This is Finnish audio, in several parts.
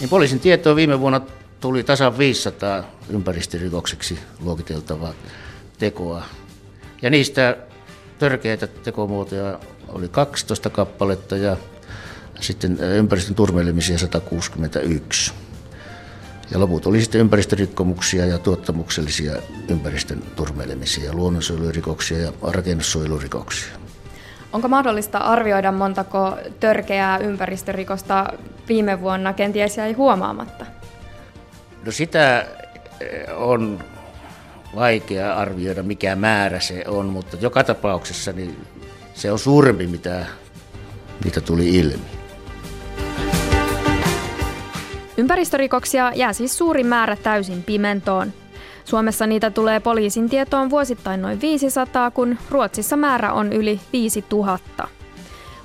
Niin poliisin tietoa viime vuonna tuli tasan 500 ympäristörikokseksi luokiteltavaa tekoa. Ja niistä törkeitä tekomuotoja oli 12 kappaletta ja sitten ympäristön turmelemisia 161. Ja loput oli sitten ympäristörikkomuksia ja tuottamuksellisia ympäristön turmelemisia, luonnonsuojelurikoksia ja rakennussuojelurikoksia. Onko mahdollista arvioida montako törkeää ympäristörikosta viime vuonna kenties jäi huomaamatta? No sitä on vaikea arvioida, mikä määrä se on, mutta joka tapauksessa niin se on suurempi, mitä, mitä tuli ilmi. Ympäristörikoksia jää siis suuri määrä täysin pimentoon. Suomessa niitä tulee poliisin tietoon vuosittain noin 500, kun Ruotsissa määrä on yli 5000.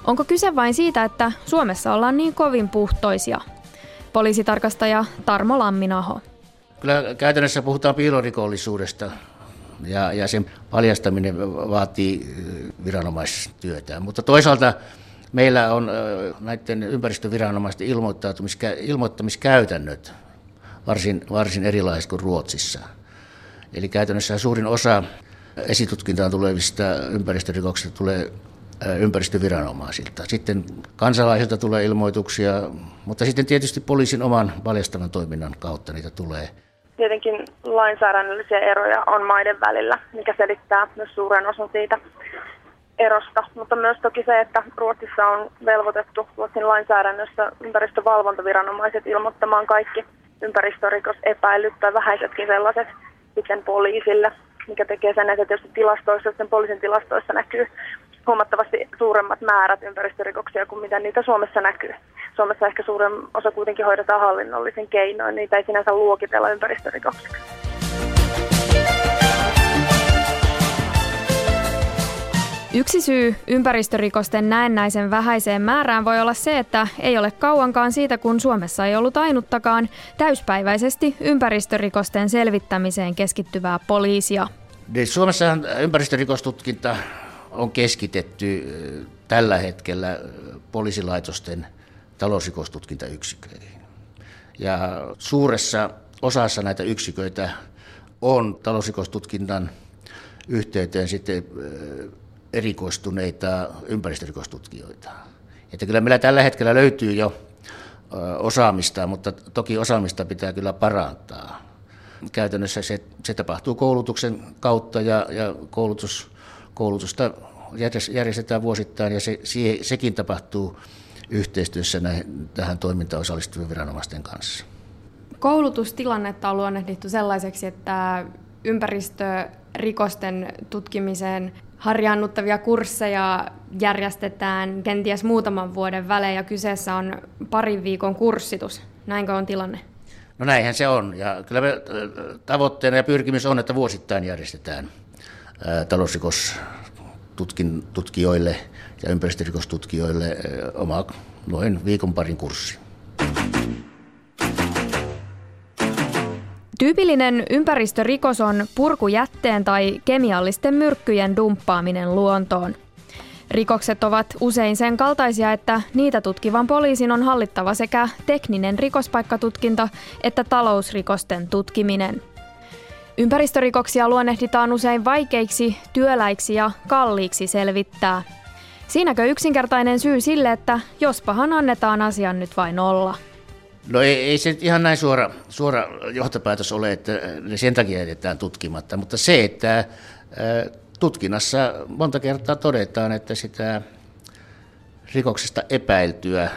Onko kyse vain siitä, että Suomessa ollaan niin kovin puhtoisia? Poliisitarkastaja Tarmo Lamminaho. Kyllä käytännössä puhutaan piilorikollisuudesta ja, ja sen paljastaminen vaatii viranomaistyötä. Mutta toisaalta meillä on näiden ympäristöviranomaisten ilmoittamiskäytännöt varsin, varsin erilaiset kuin Ruotsissa. Eli käytännössä suurin osa esitutkintaan tulevista ympäristörikoksista tulee ympäristöviranomaisilta. Sitten kansalaisilta tulee ilmoituksia, mutta sitten tietysti poliisin oman paljastavan toiminnan kautta niitä tulee. Tietenkin lainsäädännöllisiä eroja on maiden välillä, mikä selittää myös suuren osan siitä erosta, mutta myös toki se, että Ruotsissa on velvoitettu Ruotsin lainsäädännössä ympäristövalvontaviranomaiset ilmoittamaan kaikki ympäristörikosepäilyt tai vähäisetkin sellaiset sitten poliisille, mikä tekee sen, että tietysti tilastoissa, sen poliisin tilastoissa näkyy huomattavasti suuremmat määrät ympäristörikoksia kuin mitä niitä Suomessa näkyy. Suomessa ehkä suurin osa kuitenkin hoidetaan hallinnollisen keinoin, niitä ei sinänsä luokitella ympäristörikoksiksi. Yksi syy ympäristörikosten näennäisen vähäiseen määrään voi olla se, että ei ole kauankaan siitä, kun Suomessa ei ollut ainuttakaan täyspäiväisesti ympäristörikosten selvittämiseen keskittyvää poliisia. Niin, Suomessa ympäristörikostutkinta on keskitetty tällä hetkellä poliisilaitosten talousrikostutkintayksiköihin. Ja suuressa osassa näitä yksiköitä on talousrikostutkinnan yhteyteen sitten erikoistuneita ympäristörikostutkijoita. Että kyllä meillä tällä hetkellä löytyy jo osaamista, mutta toki osaamista pitää kyllä parantaa. Käytännössä se, se tapahtuu koulutuksen kautta ja, ja koulutus, koulutusta järjestetään vuosittain ja se, sekin tapahtuu yhteistyössä näihin, tähän toimintaan osallistuvien viranomaisten kanssa. Koulutustilannetta on luonnehdittu sellaiseksi, että ympäristörikosten tutkimiseen harjaannuttavia kursseja järjestetään kenties muutaman vuoden välein ja kyseessä on parin viikon kurssitus. Näinkö on tilanne? No näinhän se on. Ja kyllä me, tavoitteena ja pyrkimys on, että vuosittain järjestetään talousrikostutkijoille ja ympäristörikostutkijoille oma noin viikon parin kurssi. Tyypillinen ympäristörikos on purkujätteen tai kemiallisten myrkkyjen dumppaaminen luontoon. Rikokset ovat usein sen kaltaisia, että niitä tutkivan poliisin on hallittava sekä tekninen rikospaikkatutkinta että talousrikosten tutkiminen. Ympäristörikoksia luonnehditaan usein vaikeiksi, työläiksi ja kalliiksi selvittää. Siinäkö yksinkertainen syy sille, että jospahan annetaan asian nyt vain olla? No ei, ei se ihan näin suora, suora johtopäätös ole, että ne sen takia jätetään tutkimatta, mutta se, että tutkinnassa monta kertaa todetaan, että sitä rikoksesta epäiltyä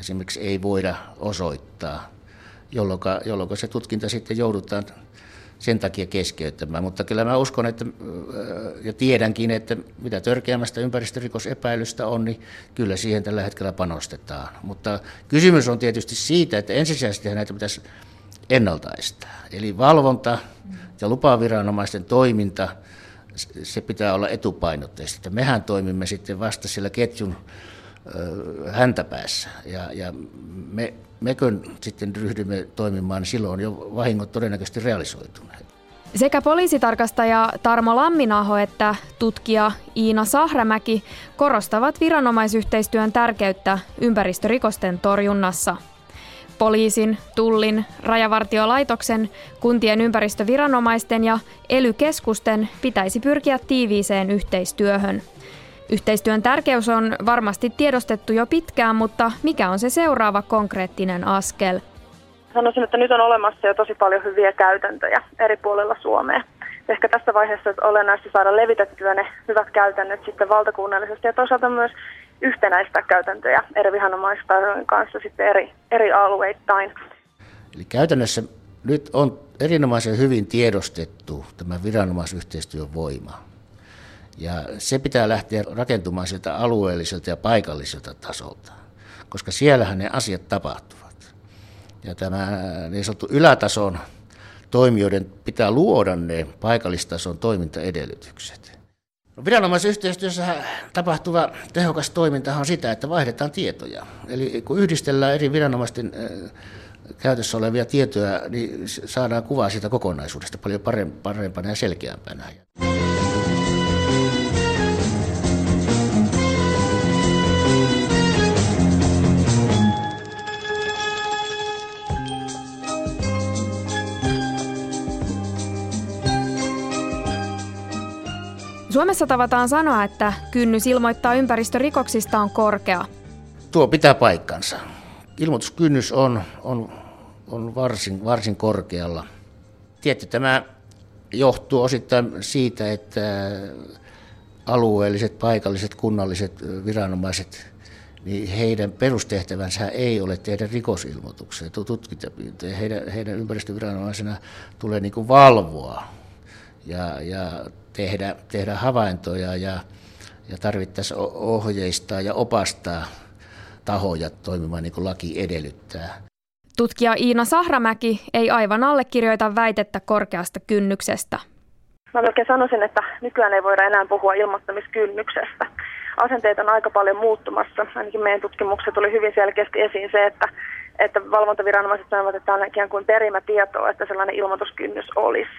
esimerkiksi ei voida osoittaa, jolloin, jolloin se tutkinta sitten joudutaan sen takia keskeyttämään. Mutta kyllä mä uskon että, ja tiedänkin, että mitä törkeämmästä ympäristörikosepäilystä on, niin kyllä siihen tällä hetkellä panostetaan. Mutta kysymys on tietysti siitä, että ensisijaisesti näitä pitäisi ennaltaistaa. Eli valvonta ja lupaviranomaisten toiminta, se pitää olla etupainotteista. Mehän toimimme sitten vasta siellä ketjun häntäpäässä. Ja, ja me, mekön sitten ryhdymme toimimaan, silloin jo vahingot todennäköisesti realisoituneet. Sekä poliisitarkastaja Tarmo Lamminaho että tutkija Iina Sahramäki korostavat viranomaisyhteistyön tärkeyttä ympäristörikosten torjunnassa. Poliisin, tullin, rajavartiolaitoksen, kuntien ympäristöviranomaisten ja elykeskusten pitäisi pyrkiä tiiviiseen yhteistyöhön. Yhteistyön tärkeys on varmasti tiedostettu jo pitkään, mutta mikä on se seuraava konkreettinen askel? Sanoisin, että nyt on olemassa jo tosi paljon hyviä käytäntöjä eri puolilla Suomea. Ehkä tässä vaiheessa on olennaista saada levitettyä ne hyvät käytännöt sitten valtakunnallisesti ja toisaalta myös yhtenäistä käytäntöjä eri viranomaistahojen kanssa sitten eri, eri alueittain. Eli käytännössä nyt on erinomaisen hyvin tiedostettu tämä viranomaisyhteistyön voima. Ja se pitää lähteä rakentumaan sieltä alueelliselta ja paikalliselta tasolta, koska siellähän ne asiat tapahtuvat. Ja tämä niin sanottu ylätason toimijoiden pitää luoda ne paikallistason toimintaedellytykset. No, viranomaisyhteistyössä tapahtuva tehokas toiminta on sitä, että vaihdetaan tietoja. Eli kun yhdistellään eri viranomaisten käytössä olevia tietoja, niin saadaan kuvaa siitä kokonaisuudesta paljon parempana ja selkeämpänä. Suomessa tavataan sanoa, että kynnys ilmoittaa ympäristörikoksista on korkea. Tuo pitää paikkansa. Ilmoituskynnys on, on, on varsin, varsin korkealla. Tietty tämä johtuu osittain siitä, että alueelliset, paikalliset, kunnalliset viranomaiset, niin heidän perustehtävänsä ei ole tehdä rikosilmoituksia, tutkintapyyntöjä. Heidän, heidän ympäristöviranomaisena tulee niin valvoa ja, ja tehdä, tehdä havaintoja ja, ja tarvittaisiin ohjeistaa ja opastaa tahoja toimimaan niin kuin laki edellyttää. Tutkija Iina Sahramäki ei aivan allekirjoita väitettä korkeasta kynnyksestä. Mä melkein sanoisin, että nykyään ei voida enää puhua ilmoittamiskynnyksestä. Asenteet on aika paljon muuttumassa. Ainakin meidän tutkimuksessa tuli hyvin selkeästi esiin se, että, että valvontaviranomaiset sanovat, että tämä on ikään kuin perimätietoa, että sellainen ilmoituskynnys olisi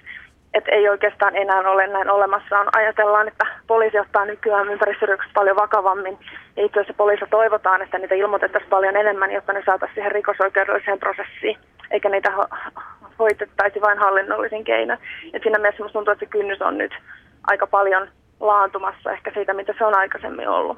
että ei oikeastaan enää ole näin olemassaan. Ajatellaan, että poliisi ottaa nykyään ympäristörikokset paljon vakavammin. Ja itse asiassa poliisi toivotaan, että niitä ilmoitettaisiin paljon enemmän, jotta ne saataisiin siihen rikosoikeudelliseen prosessiin, eikä niitä hoitettaisi vain hallinnollisin keinoin. Et siinä mielessä minusta tuntuu, että se kynnys on nyt aika paljon laantumassa ehkä siitä, mitä se on aikaisemmin ollut.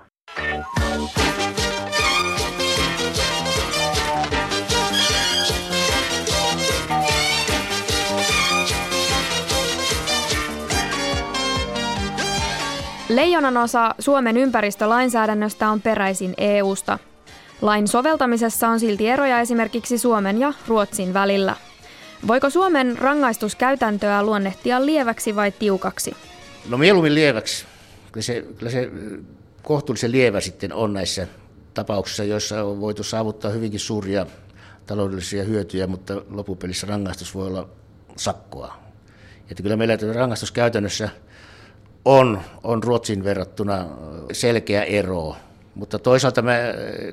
Leijonan osa Suomen ympäristölainsäädännöstä on peräisin EUsta. Lain soveltamisessa on silti eroja esimerkiksi Suomen ja Ruotsin välillä. Voiko Suomen rangaistuskäytäntöä luonnehtia lieväksi vai tiukaksi? No mieluummin lieväksi. Kyllä se, kyllä se kohtuullisen lievä sitten on näissä tapauksissa, joissa on voitu saavuttaa hyvinkin suuria taloudellisia hyötyjä, mutta lopupelissä rangaistus voi olla sakkoa. Että kyllä meillä rangaistuskäytännössä on, on Ruotsin verrattuna selkeä ero. Mutta toisaalta mä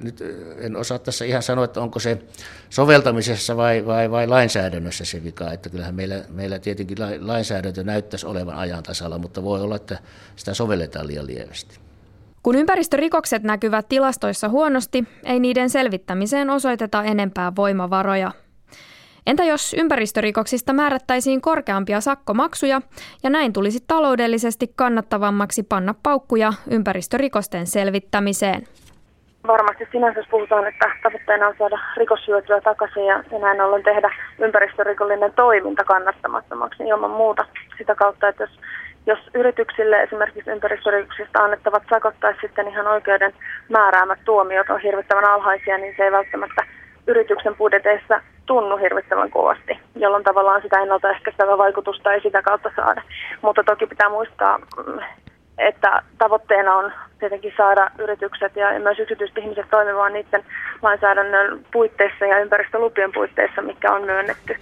nyt en osaa tässä ihan sanoa, että onko se soveltamisessa vai, vai, vai lainsäädännössä se vika. Että kyllähän meillä, meillä tietenkin lainsäädäntö näyttäisi olevan ajan tasalla, mutta voi olla, että sitä sovelletaan liian lievästi. Kun ympäristörikokset näkyvät tilastoissa huonosti, ei niiden selvittämiseen osoiteta enempää voimavaroja. Entä jos ympäristörikoksista määrättäisiin korkeampia sakkomaksuja ja näin tulisi taloudellisesti kannattavammaksi panna paukkuja ympäristörikosten selvittämiseen? Varmasti sinänsä puhutaan, että tavoitteena on saada rikoshyötyä takaisin ja, näin ollen tehdä ympäristörikollinen toiminta kannattamattomaksi ilman muuta sitä kautta, että jos, jos yrityksille esimerkiksi ympäristörikoksista annettavat sakot tai sitten ihan oikeuden määräämät tuomiot on hirvittävän alhaisia, niin se ei välttämättä yrityksen budjeteissa tunnu hirvittävän kovasti, jolloin tavallaan sitä ennaltaehkäistävää vaikutusta ei sitä kautta saada. Mutta toki pitää muistaa, että tavoitteena on tietenkin saada yritykset ja myös yksityiset ihmiset toimimaan niiden lainsäädännön puitteissa ja ympäristölupien puitteissa, mikä on myönnetty.